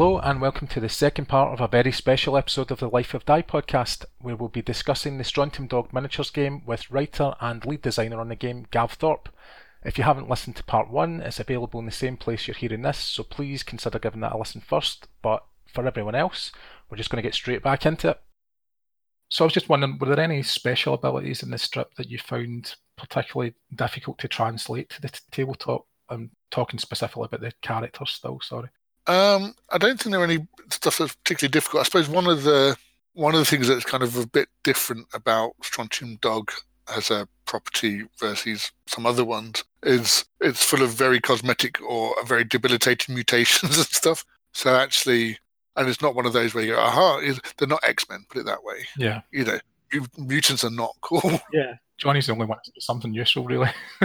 Hello, and welcome to the second part of a very special episode of the Life of Die podcast, where we'll be discussing the Strontium Dog miniatures game with writer and lead designer on the game, Gav Thorpe. If you haven't listened to part one, it's available in the same place you're hearing this, so please consider giving that a listen first. But for everyone else, we're just going to get straight back into it. So I was just wondering, were there any special abilities in this strip that you found particularly difficult to translate to the t- tabletop? I'm talking specifically about the characters still, sorry. Um, I don't think there are any stuff that's particularly difficult. I suppose one of the one of the things that's kind of a bit different about Strontium Dog as a property versus some other ones is it's full of very cosmetic or very debilitating mutations and stuff. So actually, and it's not one of those where you go, aha, they're not X Men, put it that way. Yeah. You know, mutants are not cool. Yeah. Johnny's the only one to do something useful, really.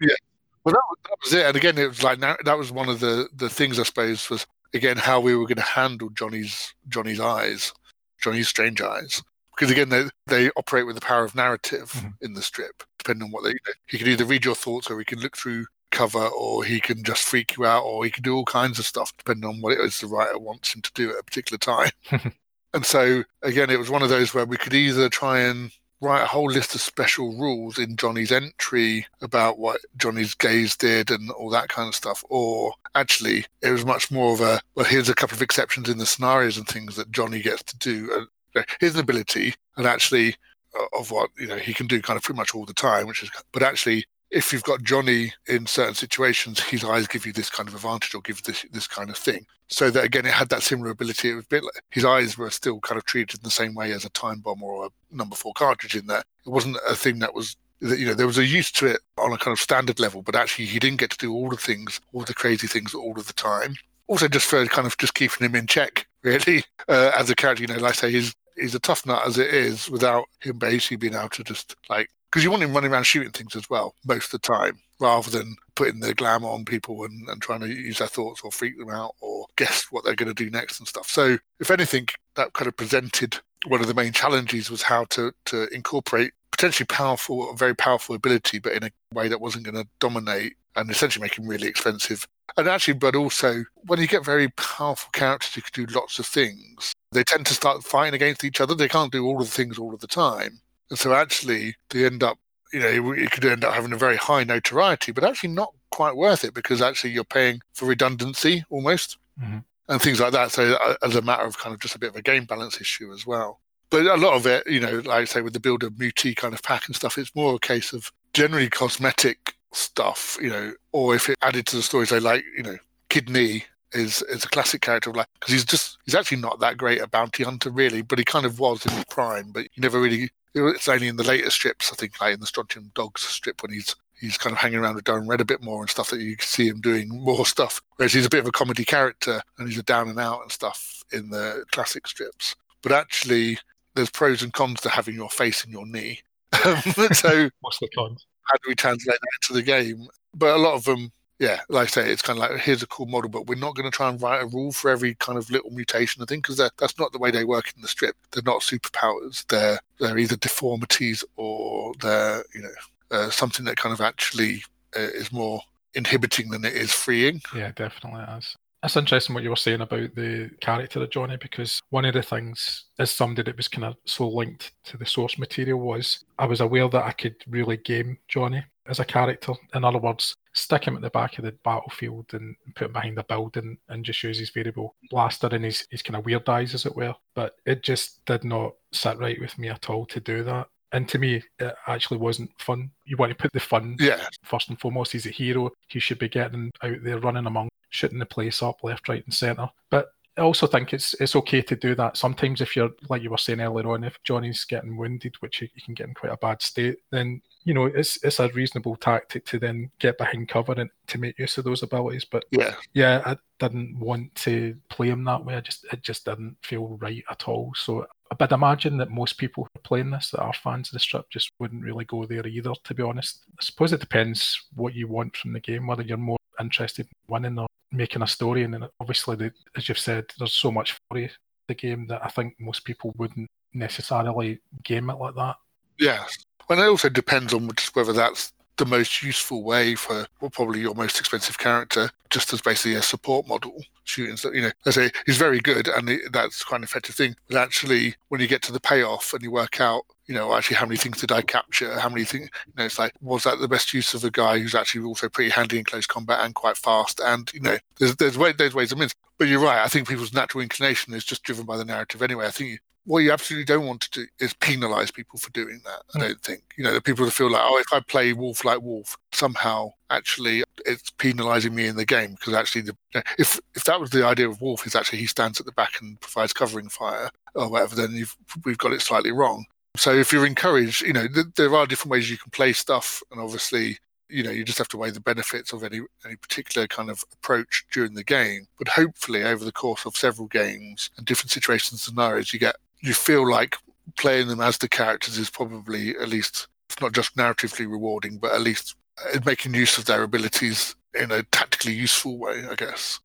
yeah. Well, that, that, was it. And again, it was like that was one of the the things I suppose was again how we were going to handle Johnny's Johnny's eyes, Johnny's strange eyes, because again they they operate with the power of narrative mm-hmm. in the strip. Depending on what they, he can either read your thoughts or he can look through cover or he can just freak you out or he can do all kinds of stuff depending on what it is the writer wants him to do at a particular time. and so again, it was one of those where we could either try and write a whole list of special rules in Johnny's entry about what Johnny's gaze did and all that kind of stuff. Or actually, it was much more of a, well, here's a couple of exceptions in the scenarios and things that Johnny gets to do. An ability, and actually, uh, of what you know he can do kind of pretty much all the time which is but actually if you've got Johnny in certain situations, his eyes give you this kind of advantage or give this this kind of thing. So that again, it had that similar ability. It was a bit like his eyes were still kind of treated in the same way as a time bomb or a number four cartridge. In that it wasn't a thing that was you know there was a use to it on a kind of standard level, but actually he didn't get to do all the things, all the crazy things all of the time. Also, just for kind of just keeping him in check, really, uh, as a character. You know, like I say, he's he's a tough nut as it is, without him basically being able to just like because you want him running around shooting things as well most of the time rather than putting the glamour on people and, and trying to use their thoughts or freak them out or guess what they're going to do next and stuff. So, if anything, that kind of presented one of the main challenges was how to, to incorporate potentially powerful, very powerful ability, but in a way that wasn't going to dominate and essentially make him really expensive. And actually, but also when you get very powerful characters who can do lots of things, they tend to start fighting against each other. They can't do all of the things all of the time. And so actually, they end up, you know, it could end up having a very high notoriety, but actually not quite worth it because actually you're paying for redundancy almost mm-hmm. and things like that. So uh, as a matter of kind of just a bit of a game balance issue as well. But a lot of it, you know, like I say with the build of muti kind of pack and stuff, it's more a case of generally cosmetic stuff, you know, or if it added to the story, say like, you know, Kidney is is a classic character of like because he's just he's actually not that great a bounty hunter really, but he kind of was in his prime, but you never really it's only in the later strips, I think, like in the Strontium Dogs strip when he's he's kind of hanging around with Durham Red a bit more and stuff that you can see him doing more stuff. Whereas he's a bit of a comedy character and he's a down and out and stuff in the classic strips. But actually, there's pros and cons to having your face in your knee. Um, so, what's the cons? How do we translate that into the game? But a lot of them yeah, like I say, it's kind of like here's a cool model, but we're not going to try and write a rule for every kind of little mutation. I think because that's not the way they work in the strip. They're not superpowers. They're they're either deformities or they're you know uh, something that kind of actually uh, is more inhibiting than it is freeing. Yeah, definitely is. That's interesting what you were saying about the character of Johnny because one of the things, as somebody that was kind of so linked to the source material, was I was aware that I could really game Johnny as a character. In other words, stick him at the back of the battlefield and put him behind a building and just use his variable blaster and his, his kind of weird eyes, as it were. But it just did not sit right with me at all to do that. And to me, it actually wasn't fun. You want to put the fun yeah. first and foremost. He's a hero. He should be getting out there running among, shooting the place up left, right, and centre. But I also think it's it's okay to do that. Sometimes if you're like you were saying earlier on, if Johnny's getting wounded, which he, he can get in quite a bad state, then you know, it's it's a reasonable tactic to then get behind cover and to make use of those abilities. But yeah, yeah, I didn't want to play him that way. I just it just didn't feel right at all. So I'd imagine that most people who are playing this that are fans of the strip just wouldn't really go there either. To be honest, I suppose it depends what you want from the game, whether you're more interested in winning or making a story. And then obviously, the, as you've said, there's so much for the game that I think most people wouldn't necessarily game it like that. Yeah, and it also depends on just whether that's the most useful way for well, probably your most expensive character, just as basically a support model shooting. So, you know, I say he's very good and that's quite an effective thing. But actually, when you get to the payoff and you work out, you know, actually how many things did I capture? How many things, you know, it's like, was that the best use of a guy who's actually also pretty handy in close combat and quite fast? And, you know, there's, there's, way, there's ways of means. But you're right. I think people's natural inclination is just driven by the narrative anyway. I think what you absolutely don't want to do is penalize people for doing that. I hmm. don't think. You know, the people that feel like, oh, if I play Wulf like Wulf, somehow actually it's penalizing me in the game because actually, the, if if that was the idea of Wulf, is actually he stands at the back and provides covering fire or whatever, then we've got it slightly wrong. So if you're encouraged, you know, th- there are different ways you can play stuff, and obviously you know you just have to weigh the benefits of any any particular kind of approach during the game but hopefully over the course of several games and different situations and scenarios you get you feel like playing them as the characters is probably at least not just narratively rewarding, but at least uh, making use of their abilities in a tactically useful way, I guess.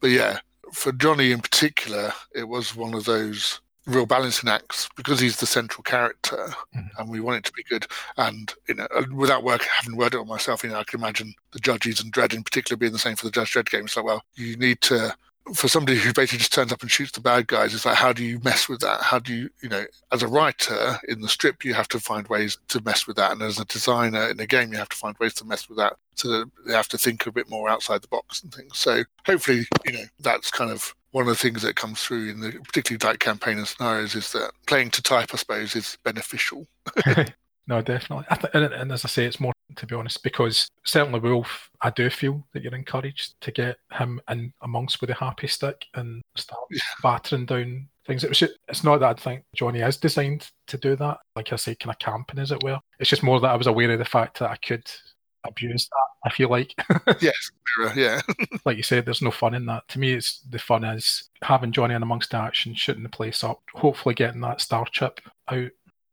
But yeah, for Johnny in particular, it was one of those real balancing acts because he's the central character mm. and we want it to be good. And you know, uh, without work having worked it on myself, you know, I can imagine the judges and Dredd in particular being the same for the Judge Dredd game. So well, you need to for somebody who basically just turns up and shoots the bad guys, it's like, how do you mess with that? How do you, you know, as a writer in the strip, you have to find ways to mess with that. And as a designer in a game, you have to find ways to mess with that. So that they have to think a bit more outside the box and things. So hopefully, you know, that's kind of one of the things that comes through in the particularly like campaign and scenarios is that playing to type, I suppose, is beneficial. no, definitely. Th- and, and as I say, it's more to be honest, because certainly Wulf, I do feel that you're encouraged to get him in amongst with a happy stick and start yeah. battering down things. It was just, it's not that I think Johnny is designed to do that, like I say, kind of camping as it were. It's just more that I was aware of the fact that I could abuse that. I feel like yes, yeah. like you said, there's no fun in that. To me, it's the fun is having Johnny in amongst the action, shooting the place up, hopefully getting that star chip out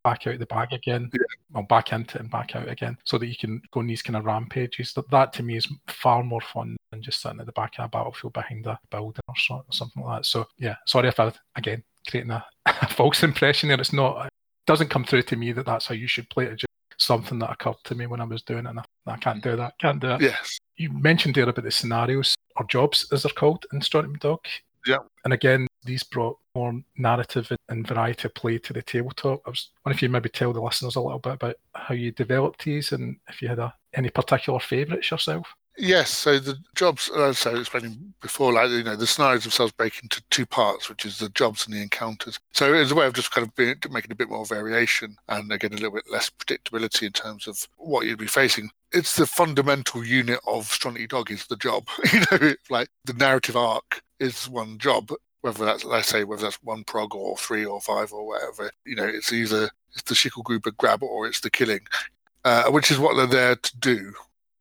back out the bag again, yeah. well, back into it and back out again, so that you can go on these kind of rampages. That, that to me is far more fun than just sitting at the back of a battlefield behind a building or, so, or something like that. So yeah, sorry if I again creating a, a false impression there. It's not. It doesn't come through to me that that's how you should play it. It's just something that occurred to me when I was doing it. And I, I can't do that. Can't do it. Yes. You mentioned there about the scenarios or jobs, as they're called in Strontium Dog. Yeah. And again, these brought more narrative and variety of play to the tabletop. I was wondering if you maybe tell the listeners a little bit about how you developed these and if you had a, any particular favourites yourself. Yes, so the jobs, as I was explaining before, like, you know, the scenarios themselves break into two parts, which is the jobs and the encounters. So it's a way of just kind of being, making a bit more variation and again, a little bit less predictability in terms of what you'd be facing. It's the fundamental unit of Strontium Dog is the job. you know, like the narrative arc is one job, whether that's let's say whether that's one prog or three or five or whatever. You know, it's either it's the Schicklgruber grab or it's the killing, uh, which is what they're there to do.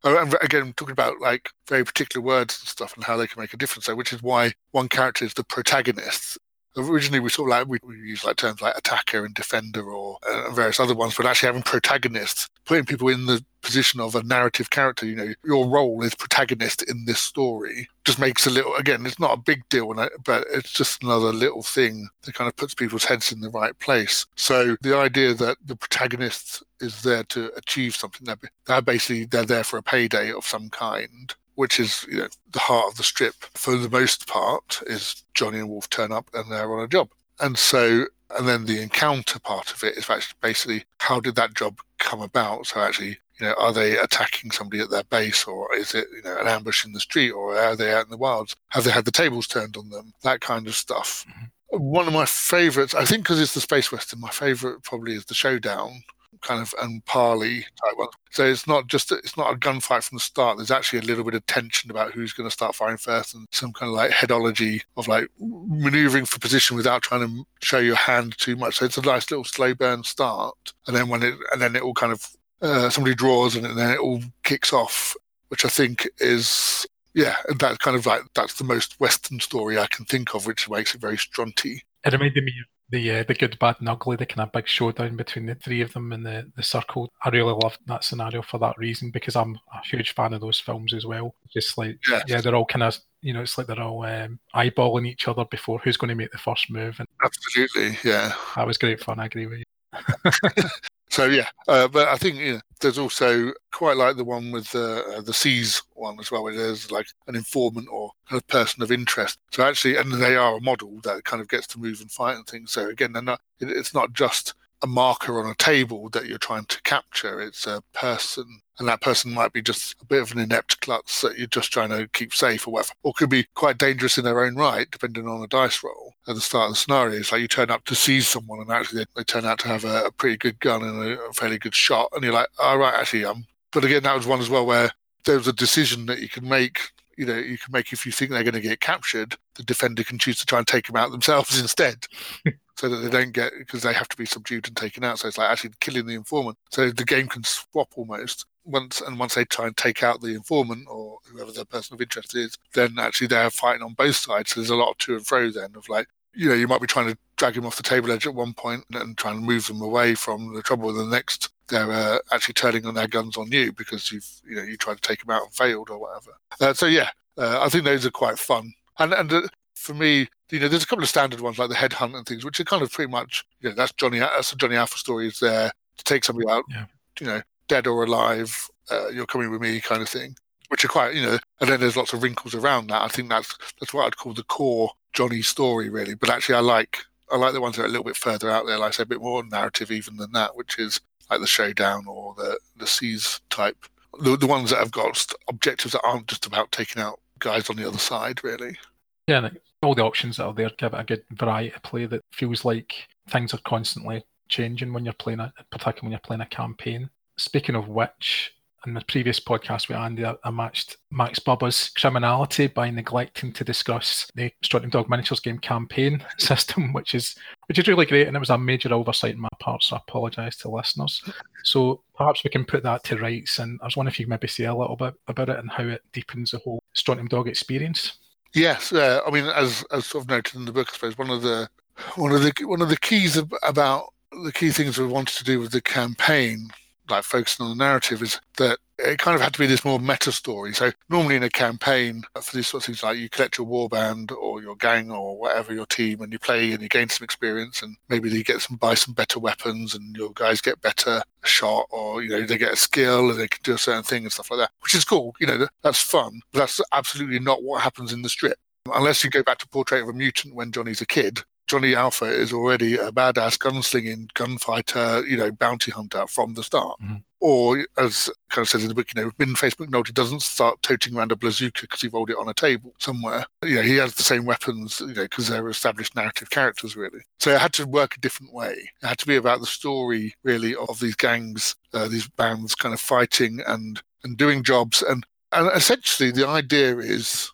And again, talking about like very particular words and stuff and how they can make a difference there, which is why one character is the protagonist originally we sort of like we, we use like terms like attacker and defender or uh, various other ones, but actually having protagonists, putting people in the position of a narrative character. You know, your role is protagonist in this story just makes a little. Again, it's not a big deal, but it's just another little thing that kind of puts people's heads in the right place. So the idea that the protagonist is there to achieve something, they're, they're basically they're there for a payday of some kind which is you know, the heart of the strip for the most part, is Johnny and Wulf turn up and they're on a job. And so, and then the encounter part of it is actually basically how did that job come about? So actually, you know, are they attacking somebody at their base or is it, you know, an ambush in the street or are they out in the wilds? Have they had the tables turned on them? That kind of stuff. Mm-hmm. One of my favorites, I think because it's the space western, my favorite probably is the showdown kind of and parley type one. So it's not just it's not a gunfight from the start. There's actually a little bit of tension about who's going to start firing first, and some kind of like headology of like maneuvering for position without trying to show your hand too much. So it's a nice little slow burn start, and then when it and then it all kind of uh, somebody draws and then it all kicks off, which I think is yeah, that kind of like that's the most Western story I can think of, which makes it very reminded me of the uh, the good, bad, and ugly, the kind of big showdown between the three of them in the, the circle. I really loved that scenario for that reason because I'm a huge fan of those films as well. Just like yes. yeah, they're all kind of you know, it's like they're all um, eyeballing each other before who's going to make the first move. And Absolutely, yeah. That was great fun. I agree with you. So yeah, uh, but I think you know, there's also quite like the one with the uh, the Seize one as well, where there's like an informant or a person of interest. So actually, and they are a model that kind of gets to move and fight and things. So again, they're not. It's not just a marker on a table that you're trying to capture. It's a person and that person might be just a bit of an inept klutz that you're just trying to keep safe or whatever, or could be quite dangerous in their own right, depending on the dice roll at the start of the scenario. It's like you turn up to seize someone, and actually they, they turn out to have a, a, pretty good gun and a, fairly good shot, and you're like, all oh, right, actually, um. But again, that was one as well where there was a decision that you could make. You know, you can make if you think they're going to get captured, the defender can choose to try and take them out themselves instead. so that they don't get because they have to be subdued and taken out. So it's like actually killing the informant. So the game can swap almost once and once they try and take out the informant or whoever the person of interest is, then actually they're fighting on both sides. So there's a lot of to and fro then of like, you know, you might be trying to drag him off the table edge at one point and try and move them away from the trouble. And the next, they're uh, actually turning on their guns on you because you've, you know, you tried to take them out and failed or whatever. Uh, so yeah, uh, I think those are quite fun. And and uh, for me, you know, there's a couple of standard ones like the headhunt and things, which are kind of pretty much, you know, that's Johnny, that's a Johnny Alpha story is there to take somebody out, yeah. you know, dead or alive, uh, you're coming with me kind of thing, which are quite, you know, and then there's lots of wrinkles around that. I think that's that's what I'd call the core Johnny story, really. But actually, I like I like the ones that are a little bit further out there, like I say, a bit more narrative even than that, which is like the showdown or the the seize type. The the ones that have got objectives that aren't just about taking out guys on the other side, really. Yeah, all the options that are there give it a good variety of play that feels like things are constantly changing when you're playing a, particularly when you're playing a campaign. Speaking of which, in the previous podcast with Andy, I, matched Max Bubba's criminality by neglecting to discuss the Strontium Dog Miniatures game campaign system, which is which is really great, and it was a major oversight on my part, so I apologise to listeners. So perhaps we can put that to rights, and I was wondering if you maybe say a little bit about it and how it deepens the whole Strontium Dog experience. Yes, uh, I mean, as as sort of noted in the book, I suppose one of the one of the one of the keys about the key things we wanted to do with the campaign like focusing on the narrative is that it kind of had to be this more meta story. So normally in a campaign uh, for these sorts of things, like you collect your warband or your gang or whatever your team, and you play and you gain some experience, and maybe you get some buy some better weapons, and your guys get better shot, or you know they get a skill and they can do a certain thing and stuff like that, which is cool. You know that's fun, but that's absolutely not what happens in the strip. Unless you go back to Portrait of a Mutant when Johnny's a kid, Johnny Alpha is already a badass gunslinging gunfighter, you know, bounty hunter from the start. Mm-hmm. Or, as kind of says in the book, you know, in Facebook note, doesn't start toting around a bazooka because he rolled it on a table somewhere. You know, he has the same weapons, you know, because they're established narrative characters, really. So it had to work a different way. It had to be about the story, really, of these gangs, uh, these bands kind of fighting and, and doing jobs. And, and essentially, the idea is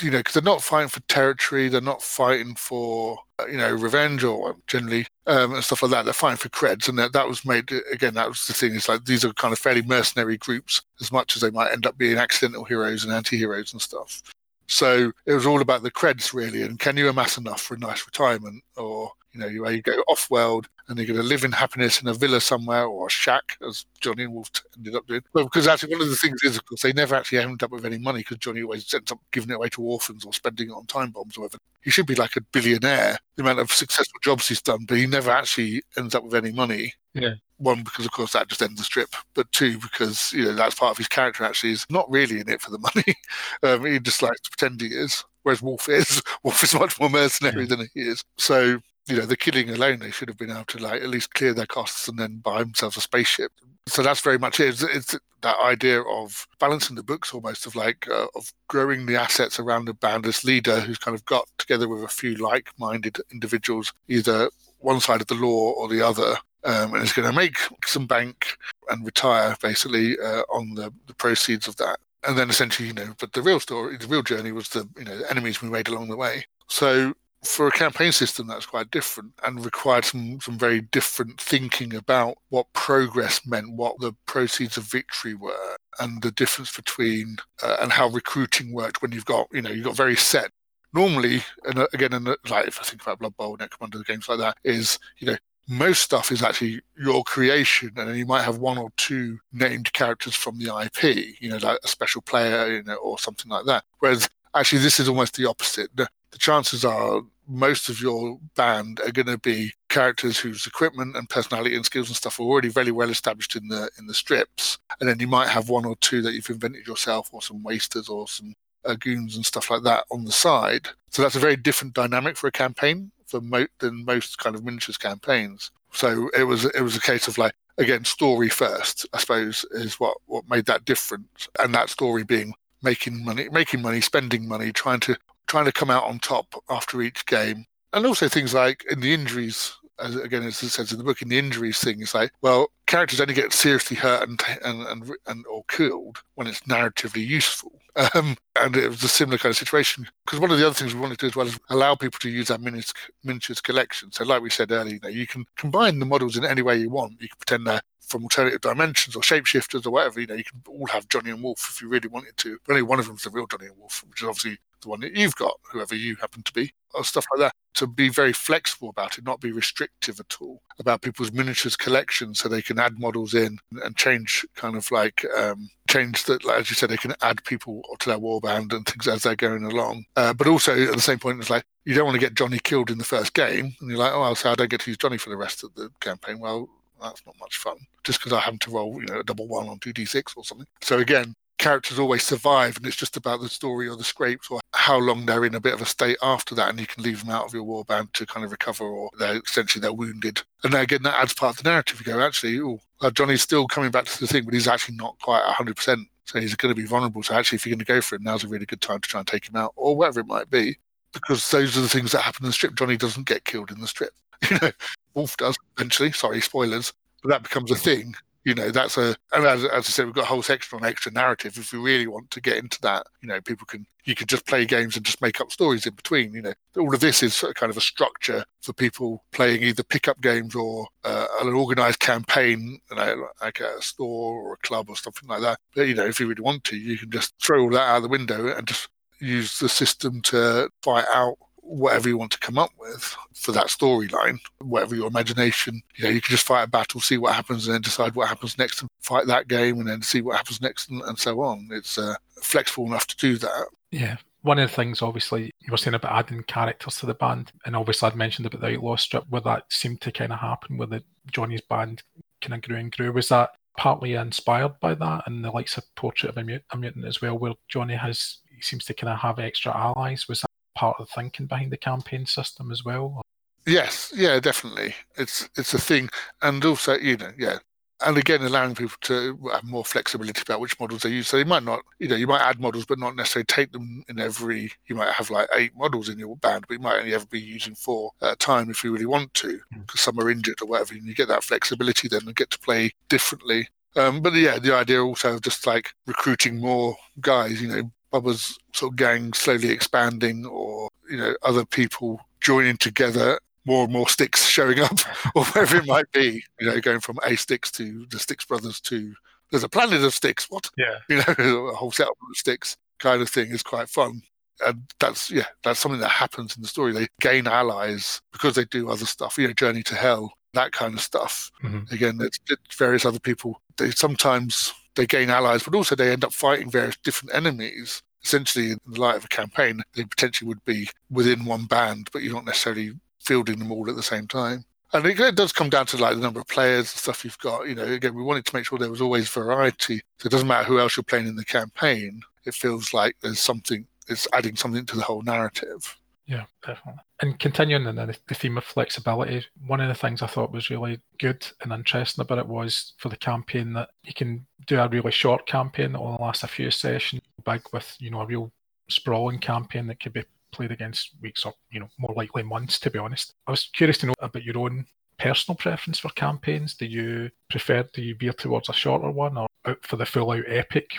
you know, because they're not fighting for territory, they're not fighting for, uh, you know, revenge or generally um, and stuff like that. They're fighting for creds, and that, that was made again. That was the thing. It's like these are kind of fairly mercenary groups, as much as they might end up being accidental heroes and anti-heroes and stuff. So it was all about the creds really, and can you amass enough for a nice retirement, or you know, you, you go off world and you're going to live in happiness in a villa somewhere or a shack, as Johnny and Wulf ended up doing. Well, because actually, one of the things is, of course, they never actually end up with any money because Johnny always ends up giving it away to orphans or spending it on time bombs or whatever. He should be like a billionaire, the amount of successful jobs he's done, but he never actually ends up with any money. Yeah. One, because of course that just ends the strip, but two, because you know that's part of his character. Actually, is not really in it for the money. um, he just likes to pretend he is. Whereas Wulf is, Wulf is much more mercenary than he is. So you know, the killing alone, they should have been able to like at least clear their costs and then buy themselves a spaceship. So that's very much it. It's, it's that idea of balancing the books almost of like uh, of growing the assets around a band as leader who's kind of got together with a few like-minded individuals, either one side of the law or the other, um, and is going to make some bank and retire basically uh, on the, the proceeds of that. And then essentially, you know, but the real story, the real journey was the you know enemies we made along the way. So for a campaign system that's quite different and required some, some very different thinking about what progress meant, what the proceeds of victory were, and the difference between uh, and how recruiting worked when you've got you know you've got very set. Normally, and uh, again, and like if I think about Blood Bowl, Necromunda, games like that, is you know most stuff is actually your creation, and you might have one or two named characters from the IP, you know, like a special player, you know, or something like that. Whereas actually, this is almost the opposite. The, the chances are most of your band are going to be characters whose equipment and personality and skills and stuff are already very well established in the in the strips, and then you might have one or two that you've invented yourself, or some wasters, or some uh, goons and stuff like that on the side. So that's a very different dynamic for a campaign mo- than most kind of miniatures campaigns. So it was it was a case of like again story first, I suppose, is what what made that difference, and that story being making money, making money, spending money, trying to trying to come out on top after each game, and also things like in the injuries. As, again, as it says in the book, in the injuries thing, it's like, well, characters only get seriously hurt and and and, and or killed when it's narratively useful. Um, and it was a similar kind of situation because one of the other things we wanted to do as well is allow people to use our miniatures, miniatures collection. So, like we said earlier, you, know, you can combine the models in any way you want. You can pretend they're from alternative dimensions or shapeshifters or whatever. You know, you can all have Johnny and Wulf if you really wanted to. But only one of them is the real Johnny and Wulf, which is obviously the one that you've got, whoever you happen to be, or stuff like that. To be very flexible about it, not be restrictive at all about people's miniatures collection, so they can add models in and change kind of like um, change that, like, as you said, they can add people to their warband and things as they're going along. Uh, but also at the same point, it's like you don't want to get Johnny killed in the first game, and you're like, oh, so I don't get to use Johnny for the rest of the campaign. Well, that's not much fun. Just because I happen to roll, you know, a double one on two d six or something. So again, characters always survive, and it's just about the story or the scrapes or how long they're in a bit of a state after that, and you can leave them out of your warband to kind of recover, or they're essentially they're wounded. And again, that adds part of the narrative. You go, actually, oh, Johnny's still coming back to the thing, but he's actually not quite hundred percent. So he's going to be vulnerable. So actually, if you're going to go for him, now's a really good time to try and take him out, or whatever it might be, because those are the things that happen in the strip. Johnny doesn't get killed in the strip. You know, Wulf does eventually. Sorry, spoilers. But that becomes a thing you know that's a as, i said we've got a whole section on extra narrative. If you really want to get into that you know people can you can just play games and just make up stories in between you know. All of this is kind of a structure for people playing either pickup games or uh, an organized campaign you know like a store or a club or something like that. But you know if you really want to you can just throw all that out the window and just use the system to fight out whatever you want to come up with for that storyline, whatever your imagination. You know, you can just fight a battle, see what happens, and then decide what happens next, and fight that game, and then see what happens next, and, and so on. It's uh, flexible enough to do that. Yeah. One of the things, obviously, you were saying about adding characters to the band, and obviously I'd mentioned about the Outlaw strip where that seemed to kind of happen, where the Johnny's band kind of grew and grew. Was that partly inspired by that, and the likes of Portrait of a, Mut- a Mutant as well, where Johnny has he seems to kind of have extra allies? Was that part of the thinking behind the campaign system as well? Yes, yeah, definitely. It's it's a thing, and also you know, yeah, and again, allowing people to have more flexibility about which models they use. So you might not, you know, you might add models, but not necessarily take them in every. You might have like eight models in your band, but you might only ever be using four at a time if you really want to, because hmm. some are injured or whatever. And you get that flexibility then and get to play differently. Um, but yeah, the idea also of just like recruiting more guys, you know, Bubba's sort of gang slowly expanding, or you know, other people joining together, more and more Stix showing up, or whatever it might be. You know, going from A Stix to the Stix Brothers to there's a planet of Stix. What? Yeah. You know, a whole settlement of Stix kind of thing is quite fun. And that's yeah, that's something that happens in the story. They gain allies because they do other stuff. You know, Journey to Hell, that kind of stuff. Mm-hmm. Again, it's, it's various other people. They sometimes they gain allies, but also they end up fighting various different enemies. Essentially, in the light of a campaign, they potentially would be within one band, but you're not necessarily fielding them all at the same time. And it, does come down to like the number of players and stuff you've got. You know, again, we wanted to make sure there was always variety. So it doesn't matter who else you're playing in the campaign. It feels like there's something. It's adding something to the whole narrative. Yeah, definitely. And continuing on the, the theme of flexibility, one of the things I thought was really good and interesting about it was for the campaign that you can do a really short campaign that will last a few sessions, big with you know a real sprawling campaign that could be played against weeks or you know more likely months. To be honest, I was curious to know about your own personal preference for campaigns. Do you prefer do you veer towards a shorter one or out for the full out epic?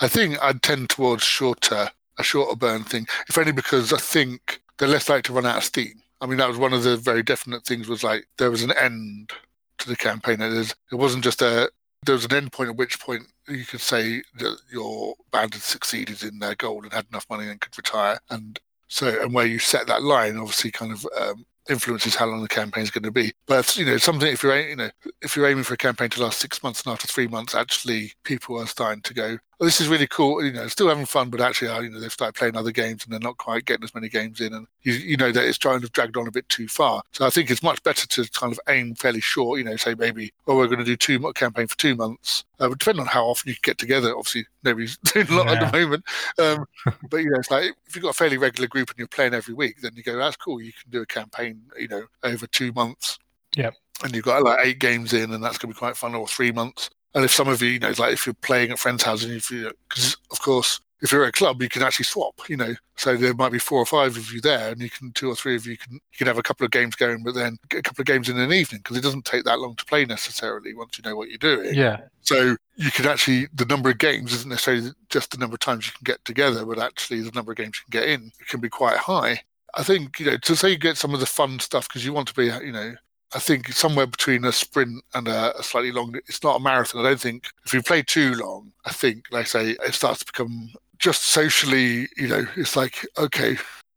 I think I'd tend towards shorter a shorter burn thing, if only because I think they're less likely to run out of steam. I mean, that was one of the very definite things was like there was an end to the campaign. It, it wasn't just a, there was an end point at which point you could say that your band had succeeded in their goal and had enough money and could retire. And so, and where you set that line obviously kind of um, influences how long the campaign is going to be. But you know, something if you're you know if you're aiming for a campaign to last six months and after three months, actually people are starting to go, this is really cool. You know, still having fun, but actually, you know, they've started playing other games and they're not quite getting as many games in, and you, you know that it's trying to drag on a bit too far. So I think it's much better to kind of aim fairly short. You know, say maybe, oh, we're going to do two campaign for two months. Uh, depending on how often you can get together. Obviously, nobody's doing a lot yeah. at the moment. Um, but you know, it's like if you've got a fairly regular group and you're playing every week, then you go, that's cool. You can do a campaign, you know, over two months. Yeah. And you've got like eight games in, and that's going to be quite fun, or three months. And if some of you, you know, like if you're playing at friends' houses, if you, because of course, if you're at a club, you can actually swap, you know. So there might be four or five of you there, and you can two or three of you can you can have a couple of games going, but then get a couple of games in an evening because it doesn't take that long to play necessarily once you know what you're doing. Yeah. So you can actually the number of games isn't necessarily just the number of times you can get together, but actually the number of games you can get in it can be quite high. I think you know to say you get some of the fun stuff because you want to be you know I think somewhere between a sprint and a, a, slightly long. It's not a marathon. I don't think if you play too long, I think, like I say, it starts to become just socially. You know, it's like okay,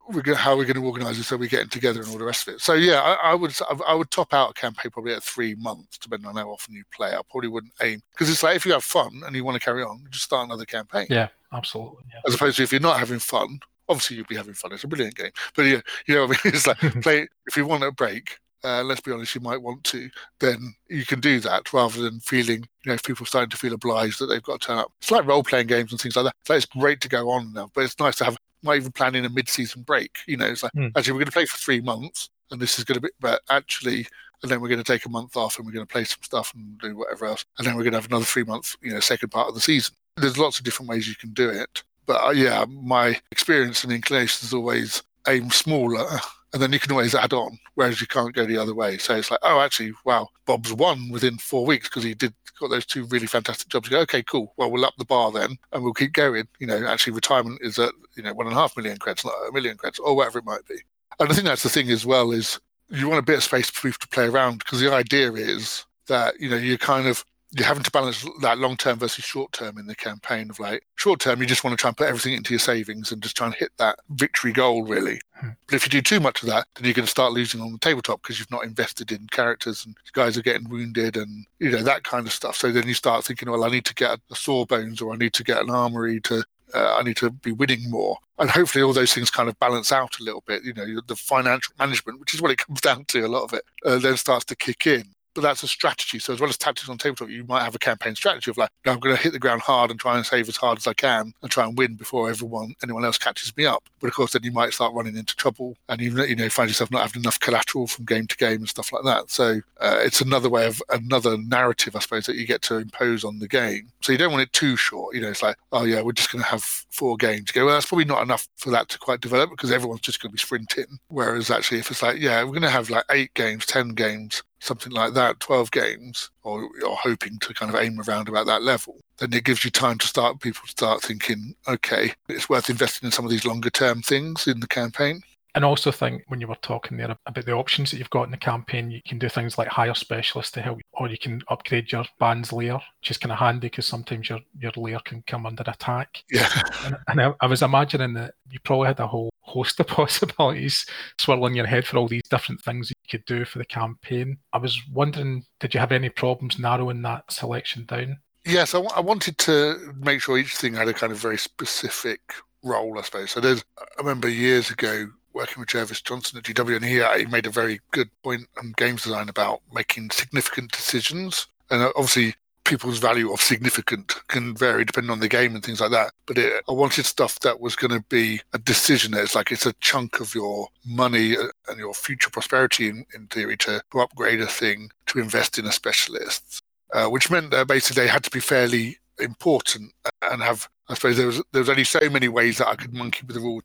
we're going how are we're going to organise it so we're getting together and all the rest of it. So yeah, I, I, would I would top out a campaign probably at three months, depending on how often you play. I probably wouldn't aim because it's like if you have fun and you want to carry on, just start another campaign. Yeah, absolutely. Yeah. As opposed to if you're not having fun, obviously you'll be having fun. It's a brilliant game, but yeah, you know, what I mean, it's like play if you want a break uh, let's be honest, you might want to, then you can do that rather than feeling, you know, if people starting to feel obliged that they've got to turn up. It's like role playing games and things like that. So it's great to go on now, but it's nice to have, not even planning a mid season break. You know, it's like, mm. actually, we're going to play for three months and this is going to be, but actually, and then we're going to take a month off and we're going to play some stuff and do whatever else. And then we're going to have another three months, you know, second part of the season. There's lots of different ways you can do it. But uh, yeah, my experience and inclination is always aim smaller and then you can always add on, whereas you can't go the other way. So it's like, oh, actually, wow, Bob's won within four weeks because he did got those two really fantastic jobs. You go, okay, cool. Well, we'll up the bar then, and we'll keep going. You know, actually, retirement is at you know one and a half million credits, not a million credits, or whatever it might be. And I think that's the thing as well is you want a bit of space people to play around because the idea is that you know you're kind of you're having to balance that long term versus short term in the campaign of like short term you just want to try and put everything into your savings and just try and hit that victory goal really hmm. but if you do too much of that then you're going to start losing on the tabletop because you've not invested in characters and guys are getting wounded and you know that kind of stuff so then you start thinking well i need to get a sawbones or i need to get an armory to uh, I need to be winning more. And hopefully, all those things kind of balance out a little bit. You know, the financial management, which is what it comes down to, a lot of it, uh, then starts to kick in but that's a strategy. So as well as tactics on tabletop, you might have a campaign strategy of like, I'm going to hit the ground hard and try and save as hard as I can and try and win before everyone anyone else catches me up. But of course, then you might start running into trouble and you you know find yourself not having enough collateral from game to game and stuff like that. So uh, it's another way of another narrative, I suppose, that you get to impose on the game. So you don't want it too short. You know, it's like, oh yeah, we're just going to have four games. You go, well, that's probably not enough for that to quite develop because everyone's just going to be sprinting. Whereas actually, if it's like, yeah, we're going to have like eight games, ten games something like that, 12 games, or you're hoping to kind of aim around about that level, then it gives you time to start people start thinking, okay, it's worth investing in some of these longer term things in the campaign. And also think when you were talking there about the options that you've got in the campaign, you can do things like hire specialists to help, or you can upgrade your band's layer, which is kind of handy because sometimes your, your lair can come under attack. Yeah. And, and I, I was imagining that you probably had a whole host of possibilities swirling your head for all these different things could do for the campaign. I was wondering, did you have any problems narrowing that selection down? Yes, I, w- I wanted to make sure each thing had a kind of very specific role, I suppose. So there's, I remember years ago working with Jervis Johnson at GW, and he, uh, he made a very good point on games design about making significant decisions. And uh, obviously, people's value of significant can vary depending on the game and things like that. But it, I wanted stuff that was going to be a decision. It's like it's a chunk of your money and your future prosperity, in, in theory, to, to upgrade a thing, to invest in a specialist, uh, which meant that basically they had to be fairly important and have. I suppose there was there was only so many ways that I could monkey with the rules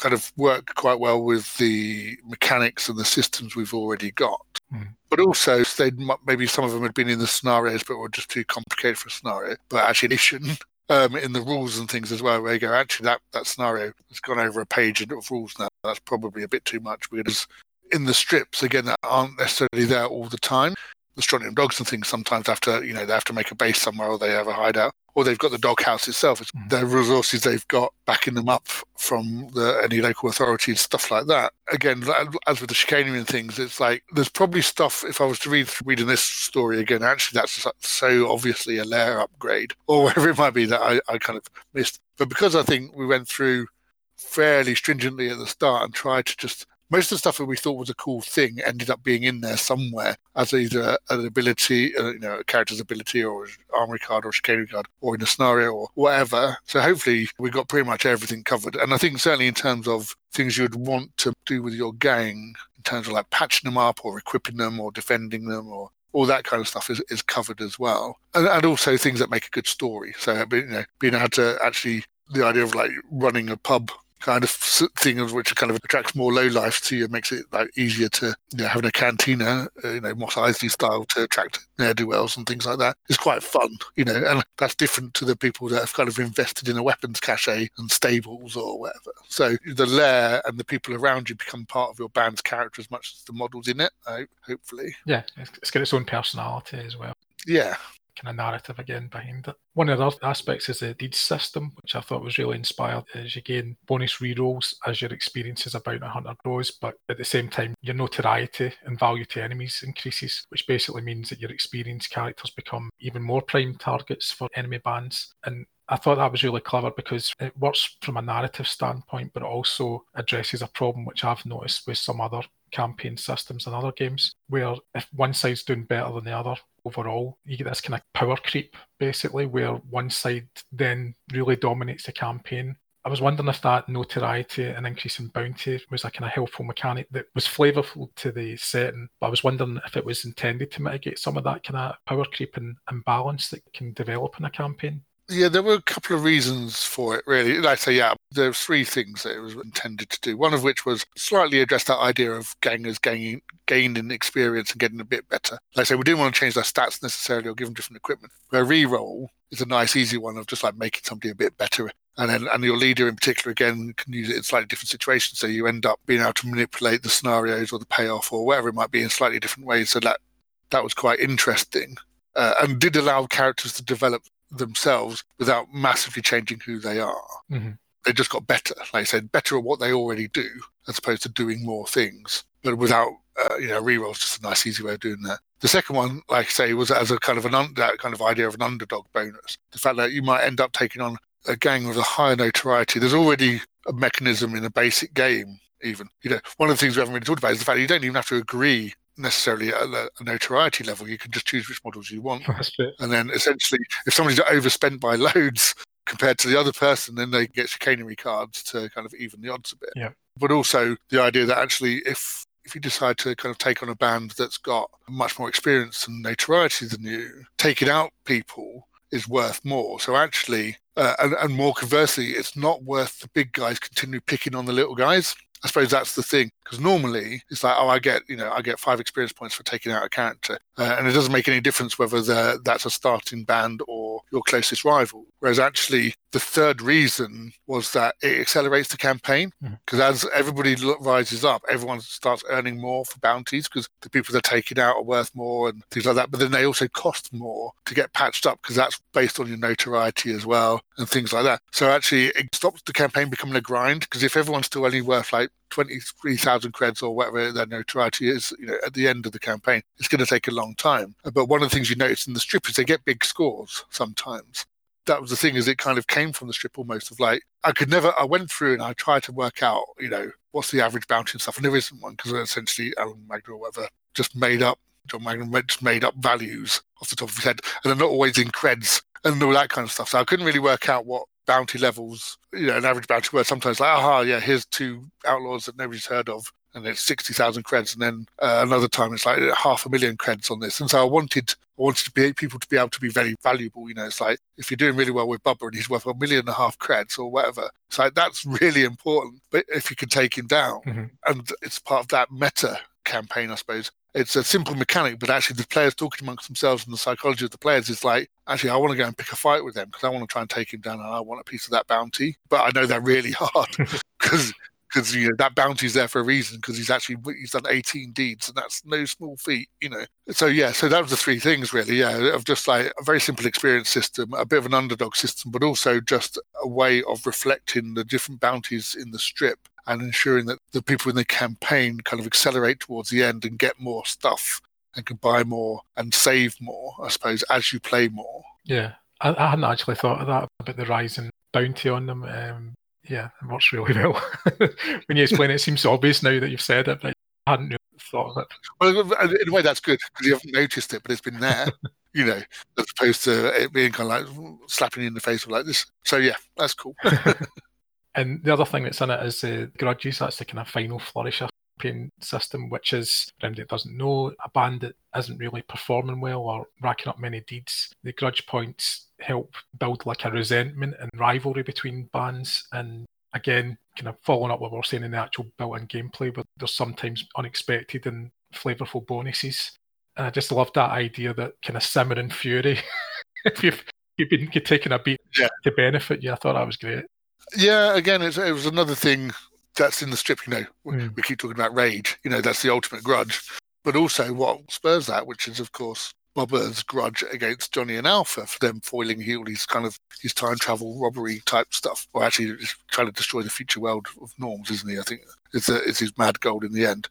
kind of work quite well with the mechanics and the systems we've already got. Mm. But also, they maybe some of them had been in the scenarios, but were just too complicated for a scenario. But actually, addition um, in the rules and things as well, where you go, actually, that, that scenario has gone over a page of rules now. That's probably a bit too much because in the strips, again, that aren't necessarily there all the time. Strontium dogs and things sometimes have to, you know, they have to make a base somewhere or they have a hideout or they've got the doghouse itself. It's mm. the resources they've got backing them up from the, any local authorities, stuff like that. Again, as with the chicanery and things, it's like there's probably stuff. If I was to read reading this story again, actually that's so obviously a layer upgrade or whatever it might be that I, I kind of missed. But because I think we went through fairly stringently at the start and tried to just most of the stuff that we thought was a cool thing ended up being in there somewhere as either an ability, uh, you know, a character's ability or armory card or chicanery card or in a scenario or whatever. So hopefully we got pretty much everything covered. And I think certainly in terms of things you'd want to do with your gang, in terms of like patching them up or equipping them or defending them or all that kind of stuff is, is covered as well. And, and also things that make a good story. So, you know, being able to actually, the idea of like running a pub kind of thing of which kind of attracts more low life to you, and makes it like easier to you know, having a cantina, uh, you know, Mos Eisley style to attract ne'er do wells and things like that. It's quite fun, you know, and that's different to the people that have kind of invested in a weapons cache and stables or whatever. So the lair and the people around you become part of your band's character as much as the models in it, hopefully. Yeah, it's got its own personality as well. Yeah, kind of narrative again behind it. One of the other aspects is the deed system, which I thought was really inspired. is you gain bonus rerolls as your experiences about a bounty hunter grows, but at the same time, your notoriety and value to enemies increases, which basically means that your experienced characters become even more prime targets for enemy bands. And I thought that was really clever because it works from a narrative standpoint, but it also addresses a problem which I've noticed with some other campaign systems and other games, where if one side's doing better than the other, overall, you get this kind of power creep basically, where one side then really dominates the campaign. I was wondering if that notoriety and increase in bounty was a kind of helpful mechanic that was flavourful to the setting, but I was wondering if it was intended to mitigate some of that kind of power creep and imbalance that can develop in a campaign. Yeah, there were a couple of reasons for it, really. Like I say, yeah, there were three things that it was intended to do. One of which was slightly address that idea of gangers gaining gained in experience and getting a bit better. Like I say, we didn't want to change their stats necessarily or give them different equipment. Where re-roll is a nice, easy one of just like making somebody a bit better. And then, and your leader in particular, again, can use it in slightly different situations. So you end up being able to manipulate the scenarios or the payoff or whatever it might be in slightly different ways. So that that was quite interesting. Uh, and did allow characters to develop themselves without massively changing who they are. Mm-hmm. They just got better, like I said, better at what they already do, as opposed to doing more things, but without, uh, you know, rerolls. Just a nice, easy way of doing that. The second one, like I say, was as a kind of an un- that kind of idea of an underdog bonus. The fact that you might end up taking on a gang with a higher notoriety. There's already a mechanism in a basic game even. You know, one of the things we haven't really talked about is the fact that you don't even have to agree necessarily at a, notoriety level. You can just choose which models you want. And then essentially, if somebody's overspent by loads compared to the other person, then they get chicanery cards to kind of even the odds a bit. Yeah. But also the idea that actually, if if you decide to kind of take on a band that's got much more experience and notoriety than you, taking out people is worth more. So actually, uh, and, and more conversely, it's not worth the big guys continue picking on the little guys. I suppose that's the thing because normally it's like, oh, I get you know I get five experience points for taking out a character, uh, and it doesn't make any difference whether that's a starting band or your closest rival. Whereas actually, the third reason was that it accelerates the campaign because mm-hmm. as everybody rises up, everyone starts earning more for bounties because the people they're taking out are worth more and things like that. But then they also cost more to get patched up because that's based on your notoriety as well and things like that. So actually, it stops the campaign becoming a grind because if everyone's still only worth like 23,000 creds or whatever their notoriety is, you know, at the end of the campaign, it's going to take a long time. But one of the things you notice in the strip is they get big scores sometimes. That was the thing is it kind of came from the strip almost of like, I could never, I went through and I tried to work out, you know, what's the average bounty and stuff. And there isn't one because essentially Alan Wagner or whatever just made up, John Wagner just made up values off the top of his head. And they're not always in creds and all that kind of stuff. So I couldn't really work out what bounty levels, you know, an average bounty were sometimes like, aha, yeah, here's two outlaws that nobody's heard of, and it's 60,000 creds. And then uh, another time it's like half a million creds on this. And so I wanted I wanted to be people to be able to be very valuable. You know, it's like if you're doing really well with Bubba and he's worth a million and a half creds or whatever, it's like that's really important. But if you can take him down, mm-hmm. and it's part of that meta campaign, I suppose, it's a simple mechanic, but actually the players talking amongst themselves and the psychology of the players is like, actually, I want to go and pick a fight with them because I want to try and take him down and I want a piece of that bounty. But I know they're really hard because because you know that bounty's there for a reason because he's actually he's done 18 deeds and that's no small feat you know. So yeah so that was the three things really yeah of just like a very simple experience system a bit of an underdog system but also just a way of reflecting the different bounties in the strip and ensuring that the people in the campaign kind of accelerate towards the end and get more stuff and can buy more and save more i suppose as you play more. Yeah. I, I hadn't actually thought of that about the rise rising bounty on them um, yeah, it works really well. when you explain it, it seems obvious now that you've said it, but I hadn't really thought of it. Well, in a way, that's good because you haven't noticed it, but it's been there, you know, as opposed to it being kind of like slapping you in the face of like this. So, yeah, that's cool. and the other thing that's in it is uh, grudges. That's the kind of final flourisher campaign system, which is, that doesn't know, a band that isn't really performing well or racking up many deeds. The grudge points help build like a resentment and rivalry between bands. And again, kind of following up what we're saying in the actual built-in gameplay, but there's sometimes unexpected and flavorful bonuses. And I just love that idea that kind of simmering fury. if you've, you've been taking a beat yeah. to benefit you, I thought that was great. Yeah, again, it was another thing that's in the strip. You know, mm. we keep talking about rage. You know, that's the ultimate grudge. But also, what spurs that, which is, of course, Bubba's grudge against Johnny and Alpha for them foiling all kind of his time travel robbery type stuff, or actually trying to destroy the future world of norms, isn't he? I think it's, a, it's his mad goal in the end.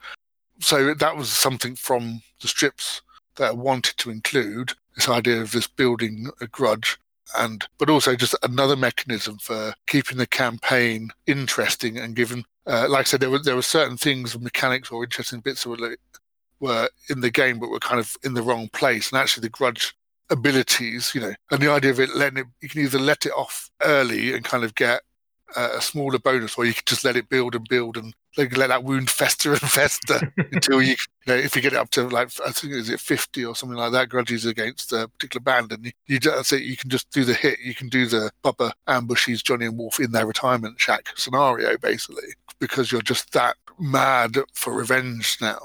So that was something from the strips that I wanted to include this idea of this building a grudge and but also just another mechanism for keeping the campaign interesting and given uh, like I said there were there were certain things mechanics or interesting bits that were were in the game but were kind of in the wrong place and actually the grudge abilities you know and the idea of it letting it you can either let it off early and kind of get uh, a smaller bonus, or you can just let it build and build and like, let that wound fester and fester until you, you know, if you get it up to like I think is it fifty or something like that, grudges against a particular band, and you, you that's it. You can just do the hit. You can do the Bubba ambushes Johnny and Wulf in their retirement shack scenario, basically, because you're just that mad for revenge now.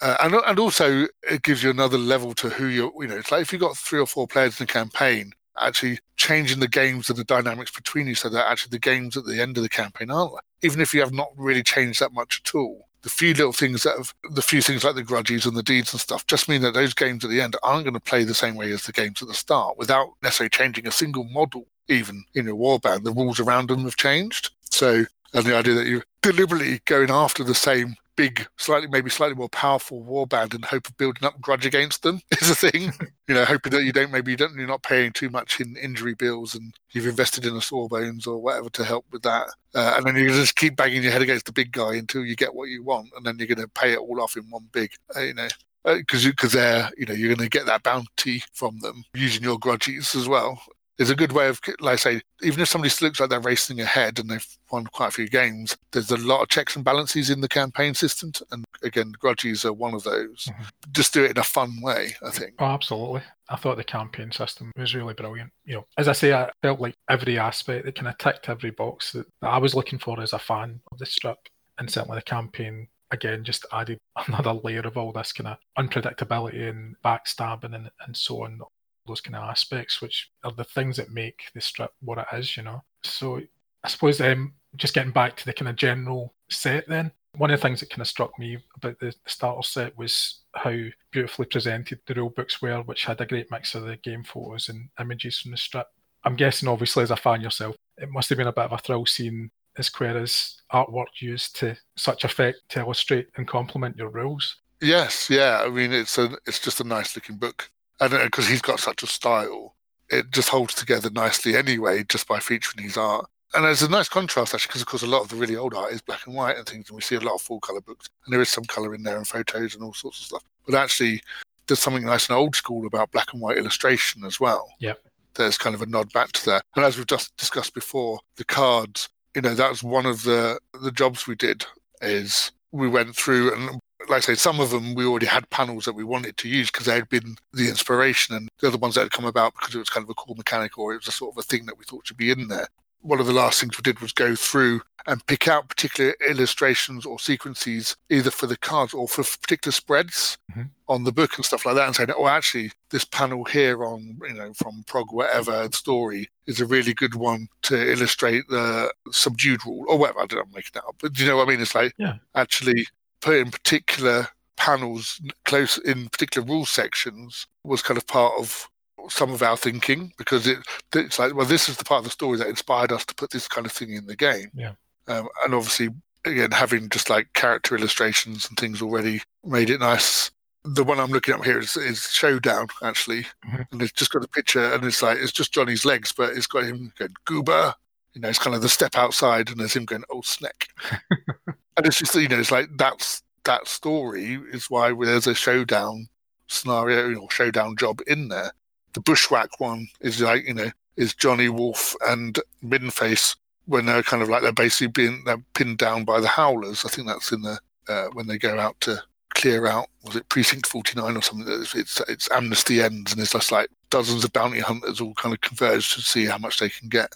Uh, and and also it gives you another level to who you're. You know, it's like if you've got three or four players in a campaign, actually changing the games and the dynamics between you so that actually the games at the end of the campaign aren't even if you have not really changed that much at all the few little things that have the few things like the grudges and the deeds and stuff just mean that those games at the end aren't going to play the same way as the games at the start without necessarily changing a single model even in a warband the rules around them have changed so and the idea that you're deliberately going after the same big, slightly maybe slightly more powerful warband in hope of building up grudge against them is a thing. you know, hoping that you don't maybe you don't you're not paying too much in injury bills and you've invested in a sawbones or whatever to help with that. Uh, and then you just keep banging your head against the big guy until you get what you want, and then you're going to pay it all off in one big, uh, you know because uh, because they're you know you're going to get that bounty from them using your grudges as well is a good way of, like I say, even if somebody looks like they're racing ahead and they've won quite a few games, there's a lot of checks and balances in the campaign system. And again, grudges are one of those. Mm-hmm. Just do it in a fun way, I think. Oh, absolutely. I thought the campaign system was really brilliant. You know, as I say, I felt like every aspect, it kind of ticked every box that, that I was looking for as a fan of the strip. And certainly the campaign again just added another layer of all this kind of unpredictability and backstabbing and, and so on those kind of aspects, which are the things that make the strip what it is, you know. So I suppose um, just getting back to the kind of general set then, one of the things that kind of struck me about the starter set was how beautifully presented the rule books were, which had a great mix of the game photos and images from the strip. I'm guessing, obviously, as a fan yourself, it must have been a bit of a thrill seeing Ezquerra's artwork used to such effect to illustrate and complement your rules. Yes, yeah. I mean, it's a it's just a nice looking book and uh, because he's got such a style, it just holds together nicely anyway, just by featuring his art. And there's a nice contrast actually, because of course a lot of the really old art is black and white and things, and we see a lot of full color books, and there is some color in there and photos and all sorts of stuff. But actually, there's something nice and old school about black and white illustration as well. Yeah, there's kind of a nod back to that. And as we've just discussed before, the cards, you know, that was one of the the jobs we did is we went through and like I say, some of them we already had panels that we wanted to use because they had been the inspiration, and the other ones that had come about because it was kind of a cool mechanic or it was a sort of a thing that we thought should be in there. one of the last things we did was go through and pick out particular illustrations or sequences, either for the cards or for particular spreads mm-hmm. on the book and stuff like that, and saying, "Oh, actually, this panel here on you know from Prog whatever story is a really good one to illustrate the subdued rule or whatever." I don't know, I'm making that up, but do you know what I mean? It's like yeah. actually put in particular panels close in particular rule sections was kind of part of some of our thinking because it it's like well this is the part of the story that inspired us to put this kind of thing in the game. Yeah. Um, and obviously again having just like character illustrations and things already made it nice. The one i'm looking at here is, is showdown actually. Mm-hmm. and it's just got a picture and it's like it's just johnny's legs but it's got him going goober you know it's kind of the step outside and there's him going oh snack and it's just you know it's like that's that story is why there's a showdown scenario or showdown job in there. The bushwhack one is like you know is Johnny Wulf and Middenface when they're kind of like they're basically being they're pinned down by the Howlers. I think that's in the uh, when they go out to clear out was it precinct 49 or something? It's, it's, it's amnesty ends and it's just like dozens of bounty hunters all kind of converge to see how much they can get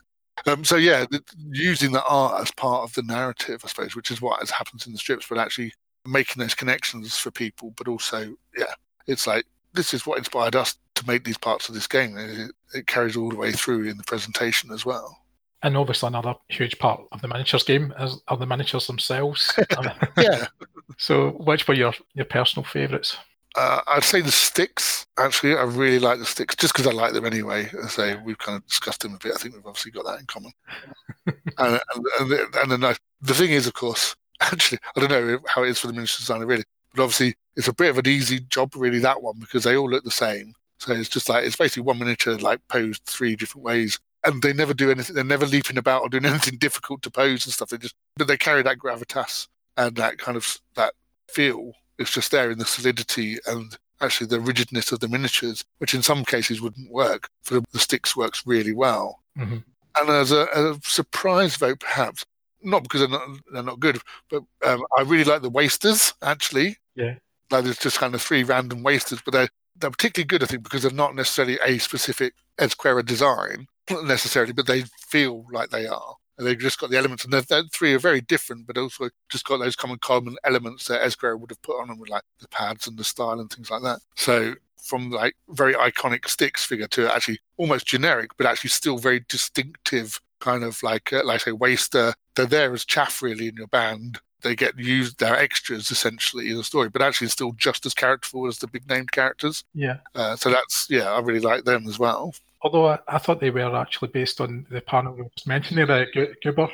um, so yeah using the art as part of the narrative i suppose which is what happens in the strips but actually making those connections for people but also yeah it's like this is what inspired us to make these parts of this game. It, it carries all the way through in the presentation as well. And obviously, another huge part of the miniatures game is are the miniatures themselves. yeah. So, which were your your personal favourites? Uh, I'd say the Stix. Actually, I really like the Stix just because I like them anyway. I say we've kind of discussed them a bit. I think we've obviously got that in common. and and, and, the, and the, the thing is, of course, actually, I don't know how it is for the miniature designer really, but obviously it's a bit of an easy job, really, that one, because they all look the same. So it's just like, it's basically one miniature, like posed three different ways. And they never do anything, they're never leaping about or doing anything difficult to pose and stuff. They just, but they carry that gravitas and that kind of, that feel. It's just there in the solidity and actually the rigidness of the miniatures, which in some cases wouldn't work. For the Stix works really well. Mm-hmm. And as a, a, surprise vote, perhaps not because they're not, they're not good, but um, I really like the wasters actually. Yeah. Like there's just kind of three random wasters, but they're they're particularly good, I think, because they're not necessarily a specific Ezquerra design necessarily, but they feel like they are. And they've just got the elements, and the three are very different, but also just got those common common elements that Ezquerra would have put on them, with like the pads and the style and things like that. So from like very iconic Stix figure to actually almost generic, but actually still very distinctive kind of like uh, like say waster. They're there as chaff really in your band, they get used they're extras essentially in the story but actually still just as characterful as the big named characters yeah uh, so that's yeah i really like them as well although I, I, thought they were actually based on the panel we just mentioned there uh, Goober.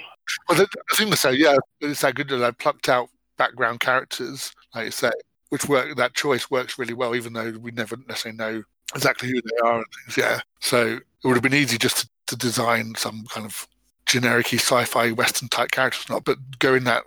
well i think say yeah it's that good that i plucked out background characters like you say which work that choice works really well even though we never necessarily know exactly who they are and things yeah so it would have been easy just to, to design some kind of generic sci-fi western type characters not but going that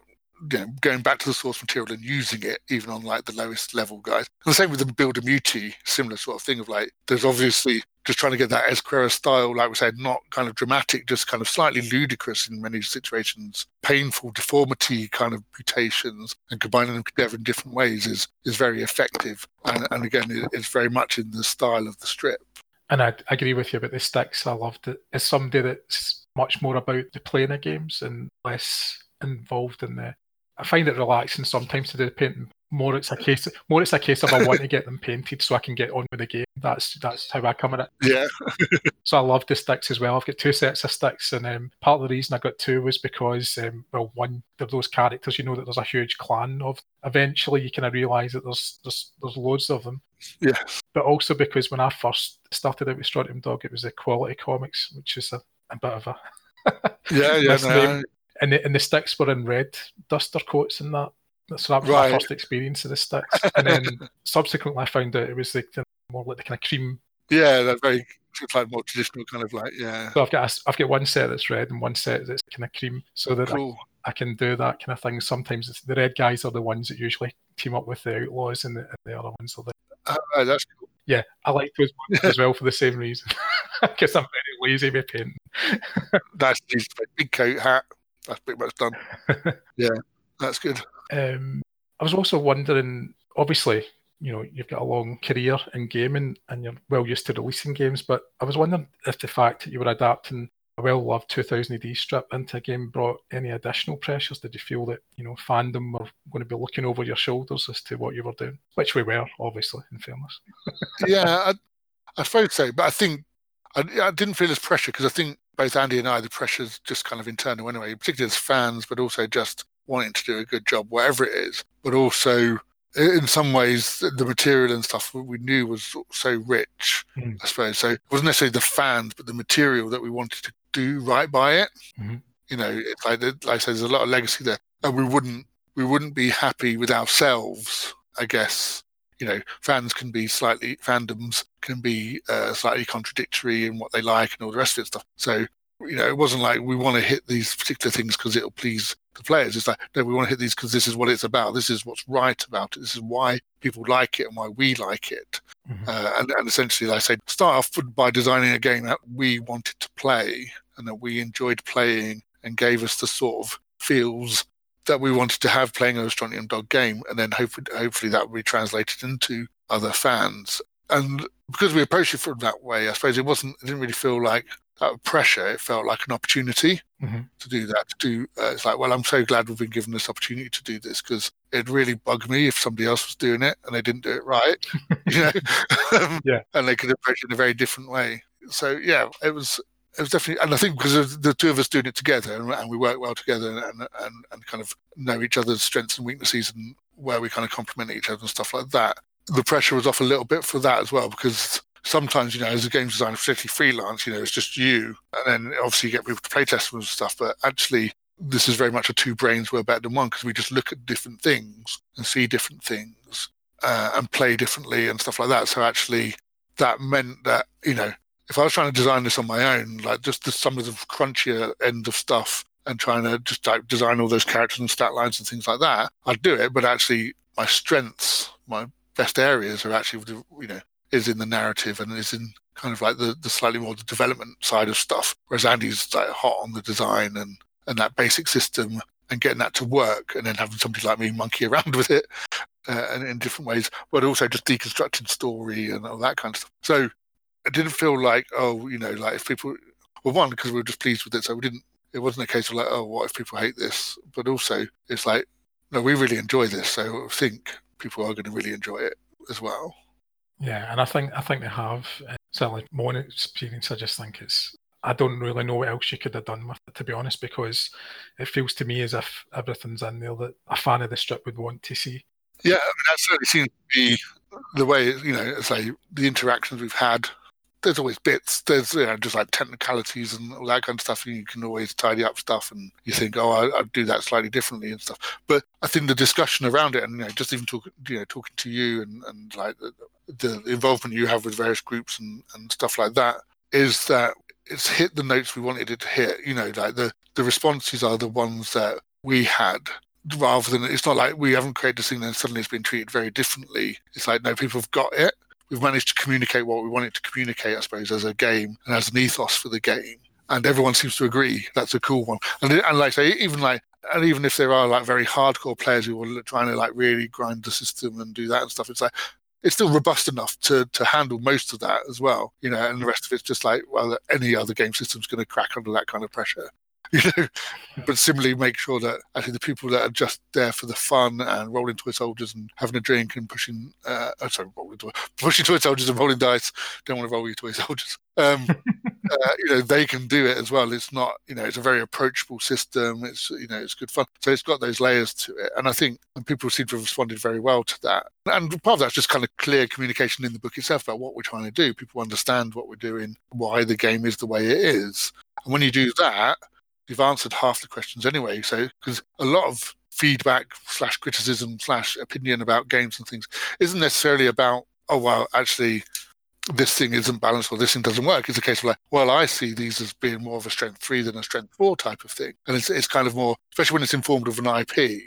you know, going back to the source material and using it even on like the lowest level guys. And the same with the build a muti, similar sort of thing of like there's obviously just trying to get that Ezquerra style, like we said, not kind of dramatic, just kind of slightly ludicrous in many situations, painful deformity kind of mutations, and combining them together in different ways is is very effective. And, and again, it, it's very much in the style of the strip. And I, I agree with you about the Stix. I loved it. As somebody that's much more about the playing of games and less involved in the I find it relaxing sometimes to do the painting. More it's a case, more it's a case of I want to get them painted so I can get on with the game. That's that's how I come at it. Yeah. so I love the Stix as well. I've got two sets of Stix, and um, part of the reason I got two was because um, well, one of those characters, you know that there's a huge clan of. Eventually, you kind of realise that there's there's there's loads of them. Yes. But also because when I first started out with Strontium Dog, it was the Quality Comics, which is a, a bit of a yeah, yeah, no, and the, and the Stix were in red duster coats and that. So that was right. my first experience of the Stix. And then subsequently, I found out it was like the, more like the kind of cream. Yeah, they're very like more traditional kind of like yeah. So I've got a, I've got one set that's red and one set that's kind of cream, so that cool. I, I, can do that kind of thing. Sometimes the red guys are the ones that usually team up with the outlaws, and the, and the other ones are the. Uh, that's cool. Yeah, I like those ones as well for the same reason. Because I'm very lazy with painting. that's just a big coat hat that's pretty much done. yeah, that's good. Um, I was also wondering, obviously, you know, you've got a long career in gaming and you're well used to releasing games, but I was wondering if the fact that you were adapting a well-loved 2000 AD strip into a game brought any additional pressures? Did you feel that you know fandom were going to be looking over your shoulders as to what you were doing, which we were, obviously, in fairness. yeah, I, I suppose so, but I think I, I didn't feel as pressure because I think both Andy and I, the pressure's just kind of internal anyway, particularly as fans, but also just wanting to do a good job, whatever it is. But also, in some ways, the material and stuff we knew was so rich, mm. I suppose. So it wasn't necessarily the fans, but the material that we wanted to do right by it. Mm-hmm. You know, it's like, like I said, there's a lot of legacy there, and we wouldn't we wouldn't be happy with ourselves, I guess. You know, fans can be slightly fandoms can be uh, slightly contradictory in what they like and all the rest of it stuff. So you know, it wasn't like we want to hit these particular things because it'll please the players. It's like, no, we want to hit these because this is what it's about. This is what's right about it. This is why people like it and why we like it. Mm-hmm. Uh, and, and, essentially, like I said, start off by designing a game that we wanted to play and that we enjoyed playing and gave us the sort of feels that we wanted to have playing a Strontium Dog game. And then hopefully, hopefully that will be translated into other fans. And because we approached it from that way, I suppose it wasn't, it didn't really feel like pressure, it felt like an opportunity mm-hmm. to do that. To do uh, it's like, well, I'm so glad we've been given this opportunity to do this because it'd really bugged me if somebody else was doing it and they didn't do it right, you know, yeah, and they could approach it in a very different way. So yeah, it was it was definitely, and I think because the two of us doing it together and, and we work well together and, and and kind of know each other's strengths and weaknesses and where we kind of complement each other and stuff like that. The pressure was off a little bit for that as well because sometimes, you know, as a game designer, particularly freelance, you know, it's just you. And then obviously you get people to play test and stuff. But actually, this is very much a two brains were better than one because we just look at different things and see different things uh, and play differently and stuff like that. So actually, that meant that, you know, if I was trying to design this on my own, like just the, some of the crunchier end of stuff and trying to just like design all those characters and stat lines and things like that, I'd do it. But actually, my strengths, my best areas are actually, you know, is in the narrative and is in kind of like the, the slightly more the development side of stuff. Whereas Andy's like hot on the design and, and that basic system and getting that to work and then having somebody like me monkey around with it uh, and in different ways, but also just deconstructing story and all that kind of stuff. So it didn't feel like, oh, you know, like if people, well, one, because we were just pleased with it. So we didn't, it wasn't a case of like, oh, what if people hate this? But also it's like, no, we really enjoy this. So I think people are going to really enjoy it as well. Yeah, and I think I think they have certainly my experience. I just think it's I don't really know what else you could have done with it, to be honest, because it feels to me as if everything's in there that a fan of the strip would want to see. Yeah, I mean, that certainly seems to be the way, you know, say the interactions we've had there's always bits. There's you know just like technicalities and all that kind of stuff. And you can always tidy up stuff, and you think, oh, I, would do that slightly differently and stuff. But I think the discussion around it, and you know, just even talking, you know, talking to you and and like the, the involvement you have with various groups and and stuff like that, is that it's hit the notes we wanted it to hit. You know, like the the responses are the ones that we had rather than it's not like we haven't created a thing and suddenly it's been treated very differently. It's like no, people have got it we've managed to communicate what we wanted to communicate, I suppose, as a game and as an ethos for the game. And everyone seems to agree that's a cool one. And, and like I say, even like, and even if there are like very hardcore players who are trying to like really grind the system and do that and stuff, it's like it's still robust enough to to handle most of that as well, you know. And the rest of it's just like well, any other game system's going to crack under that kind of pressure. You know. But similarly, make sure that actually the people that are just there for the fun and rolling toy soldiers and having a drink and pushing, uh, oh, sorry, rolling toy, pushing toy soldiers and rolling dice, don't want to roll your toy soldiers. Um, uh, you know, they can do it as well. It's not, you know, it's a very approachable system. It's, you know, it's good fun. So it's got those layers to it. And I think and people seem to have responded very well to that. And part of that's just kind of clear communication in the book itself about what we're trying to do. People understand what we're doing, why the game is the way it is. And when you do that, you've answered half the questions anyway. So, because a lot of feedback slash criticism slash opinion about games and things isn't necessarily about, oh, well, actually, this thing isn't balanced or this thing doesn't work. It's a case of like, well, I see these as being more of a strength three than a strength four type of thing. And it's, it's kind of more, especially when it's informed of an IP.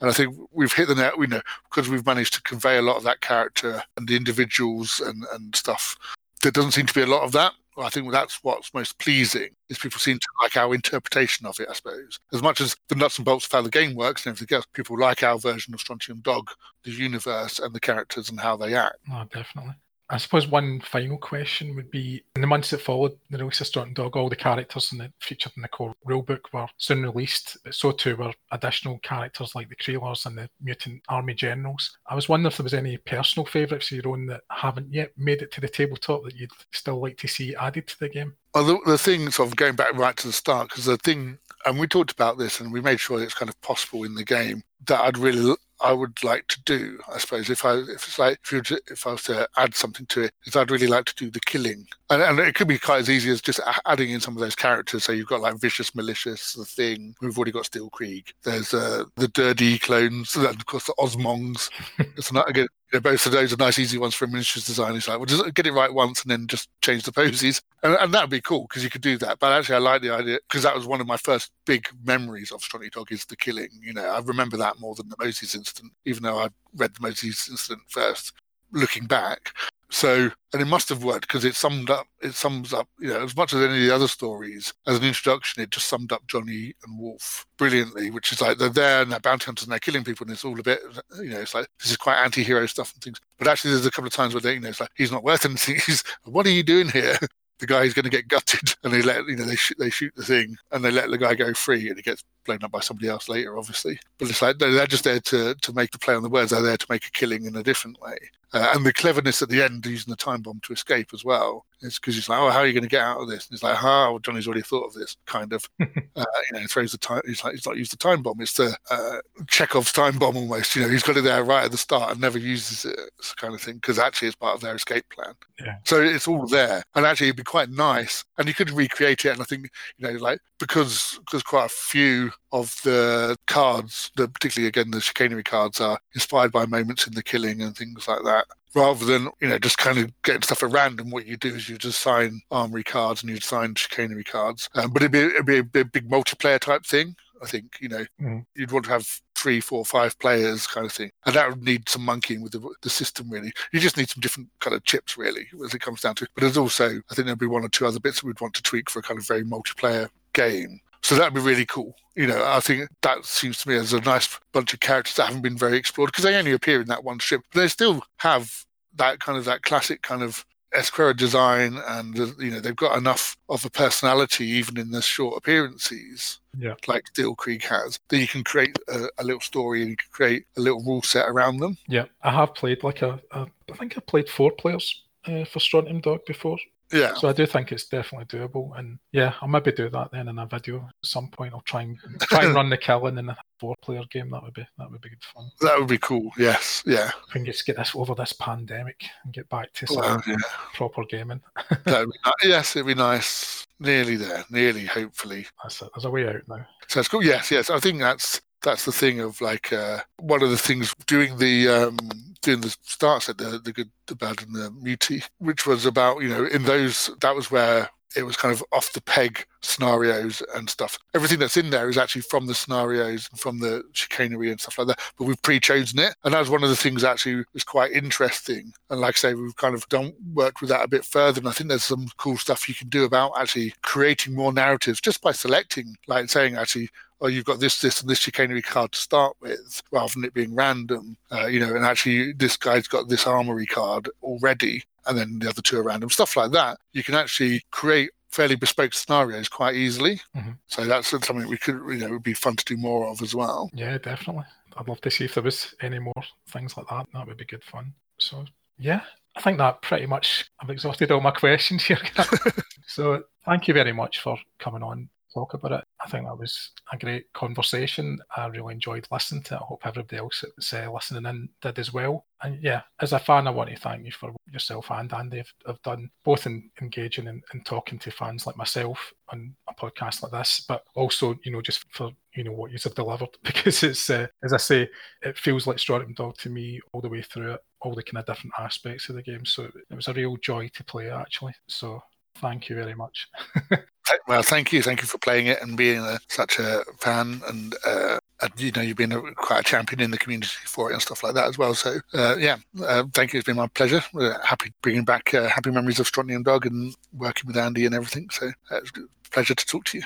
And I think we've hit the net, we know, because we've managed to convey a lot of that character and the individuals and, and stuff. There doesn't seem to be a lot of that. I think that's what's most pleasing is people seem to like our interpretation of it. I suppose as much as the nuts and bolts of how the game works and everything else, people like our version of Strontium Dog, the universe and the characters and how they act. Oh, definitely. I suppose one final question would be in the months that followed the release of Strontium Dog, all the characters in the, featured in the core rulebook were soon released, so too were additional characters like the Kreelers and the Mutant Army Generals. I was wondering if there was any personal favourites of your own that haven't yet made it to the tabletop that you'd still like to see added to the game. Well, the, the thing, sort of going back right to the start, because the thing, and we talked about this and we made sure it's kind of possible in the game that I'd really I would like to do, I suppose, if I if it's like if, you, if I was to add something to it, is I'd really like to do the killing, and, and it could be quite as easy as just adding in some of those characters. So you've got like vicious, malicious, the thing. We've already got Steel Krieg. There's uh, the Dirty clones, and of course the Osmongs. it's not again you know, both of those are nice, easy ones for a miniatures design. It's like, well, just get it right once and then just change the poses. And, and that would be cool because you could do that. But actually, I like the idea because that was one of my first big memories of Strontium Dog is the killing. You know, I remember that more than the Moses incident, even though I read the Moses incident first. Looking back, so, and it must have worked because it summed up, it sums up, you know, as much as any of the other stories, as an introduction, it just summed up Johnny and Wulf brilliantly, which is like they're there and they're bounty hunters and they're killing people and it's all a bit, you know, it's like, this is quite anti hero stuff and things. But actually, there's a couple of times where they, you know, it's like, he's not worth anything. He's, what are you doing here? the guy is going to get gutted, and they let you know they shoot they shoot the thing, and they let the guy go free, and he gets blown up by somebody else later, obviously. But it's like they're just there to to make the play on the words. They're there to make a killing in a different way. Uh, and the cleverness at the end, using the time bomb to escape as well, is because he's like, "Oh, how are you going to get out of this?" And he's like, "Ah, well, Johnny's already thought of this." Kind of, uh, you know, throws the time. He's like, he's not used the time bomb. It's the uh, Chekhov's time bomb almost. You know, he's got it there right at the start and never uses it, kind of thing, because actually it's part of their escape plan. Yeah. So it's all there, and actually it'd be quite nice, and you could recreate it. And I think you know, like because because quite a few of the cards, the, particularly again the chicanery cards, are inspired by moments in the killing and things like that. Rather than you know just kind of getting stuff at random, what you do is you just sign armory cards and you sign chicanery cards. Um, but it'd be, it'd be a big, big multiplayer type thing. I think you know mm. you'd want to have three, four, five players kind of thing, and that would need some monkeying with the, the system. Really, you just need some different kind of chips, really, as it comes down to. But there's also, I think there'd be one or two other bits that we'd want to tweak for a kind of very multiplayer game. So that'd be really cool. You know, I think that seems to me as a nice bunch of characters that haven't been very explored because they only appear in that one strip. They still have that kind of that classic kind of Ezquerra design, and you know they've got enough of a personality even in the short appearances, yeah, like Steel Creek has, that you can create a, a, little story and you can create a little rule set around them. Yeah, I have played like a, a I think I played four players uh, for Strontium Dog before, yeah. So I do think it's definitely doable, and yeah, I'll maybe do that then in a video at some point. I'll try and try and run the killing in a four-player game. That would be that would be good fun. That would be cool. Yes. Yeah. We can just get this over this pandemic and get back to some well, yeah. proper gaming. that would be, yes, it'd be nice. Nearly there. Nearly. Hopefully. That's it. There's a way out now. So it's cool. Yes. Yes. I think that's that's the thing of like uh, one of the things doing the um, doing the start set the the good the bad and the muti which was about you know in those that was where it was kind of off the peg scenarios and stuff. Everything that's in there is actually from the scenarios and from the chicanery and stuff like that. But we've pre-chosen it, and that's one of the things actually is quite interesting. And like I say, we've kind of done worked with that a bit further. And I think there's some cool stuff you can do about actually creating more narratives just by selecting, like saying actually oh, you've got this, this, and this chicanery card to start with, rather than it being random. Uh, you know, and actually, this guy's got this armory card already, and then the other two are random. Stuff like that. You can actually create fairly bespoke scenarios quite easily. Mm-hmm. So that's something we could, you know, would be fun to do more of as well. Yeah, definitely. I'd love to see if there was any more things like that. That would be good fun. So yeah, I think that pretty much I've exhausted all my questions here. so thank you very much for coming on talk about it. I think that was a great conversation. I really enjoyed listening to it. I hope everybody else that's uh, listening in did as well. And yeah, as a fan, I want to thank you for yourself and Andy have, have done both in engaging and, and talking to fans like myself on a podcast like this, but also, you know, just for, you know, what you have delivered because it's, uh, as I say, it feels like Strontium Dog to me all the way through it, all the kind of different aspects of the game. So it was a real joy to play actually. So thank you very much. well, thank you, thank you for playing it and being a, such a fan, and uh, you know you've been a, quite a champion in the community for it and stuff like that as well. So uh, yeah, uh, thank you. It's been my pleasure. Happy bringing back uh, happy memories of Strontium Dog and working with Andy and everything. So uh, it's a pleasure to talk to you.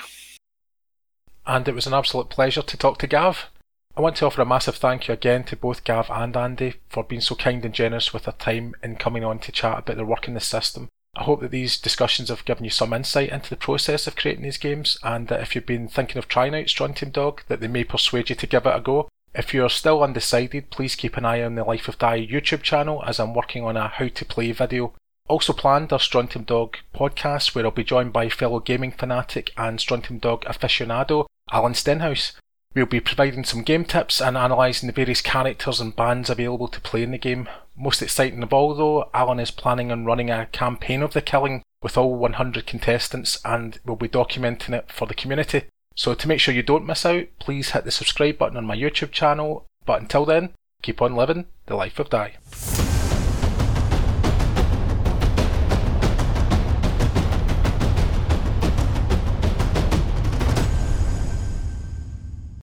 And it was an absolute pleasure to talk to Gav. I want to offer a massive thank you again to both Gav and Andy for being so kind and generous with their time in coming on to chat about their work in the system. I hope that these discussions have given you some insight into the process of creating these games, and that if you've been thinking of trying out Strontium Dog, that they may persuade you to give it a go. If you're still undecided, please keep an eye on the Life of Die YouTube channel as I'm working on a how to play video. Also planned are Strontium Dog podcast, where I'll be joined by fellow gaming fanatic and Strontium Dog aficionado Alan Stenhouse. We'll be providing some game tips and analysing the various characters and bands available to play in the game. Most exciting of all, though, Alan is planning on running a campaign of the killing with all 100 contestants and we'll be documenting it for the community. So, to make sure you don't miss out, please hit the subscribe button on my YouTube channel. But until then, keep on living the life of Die.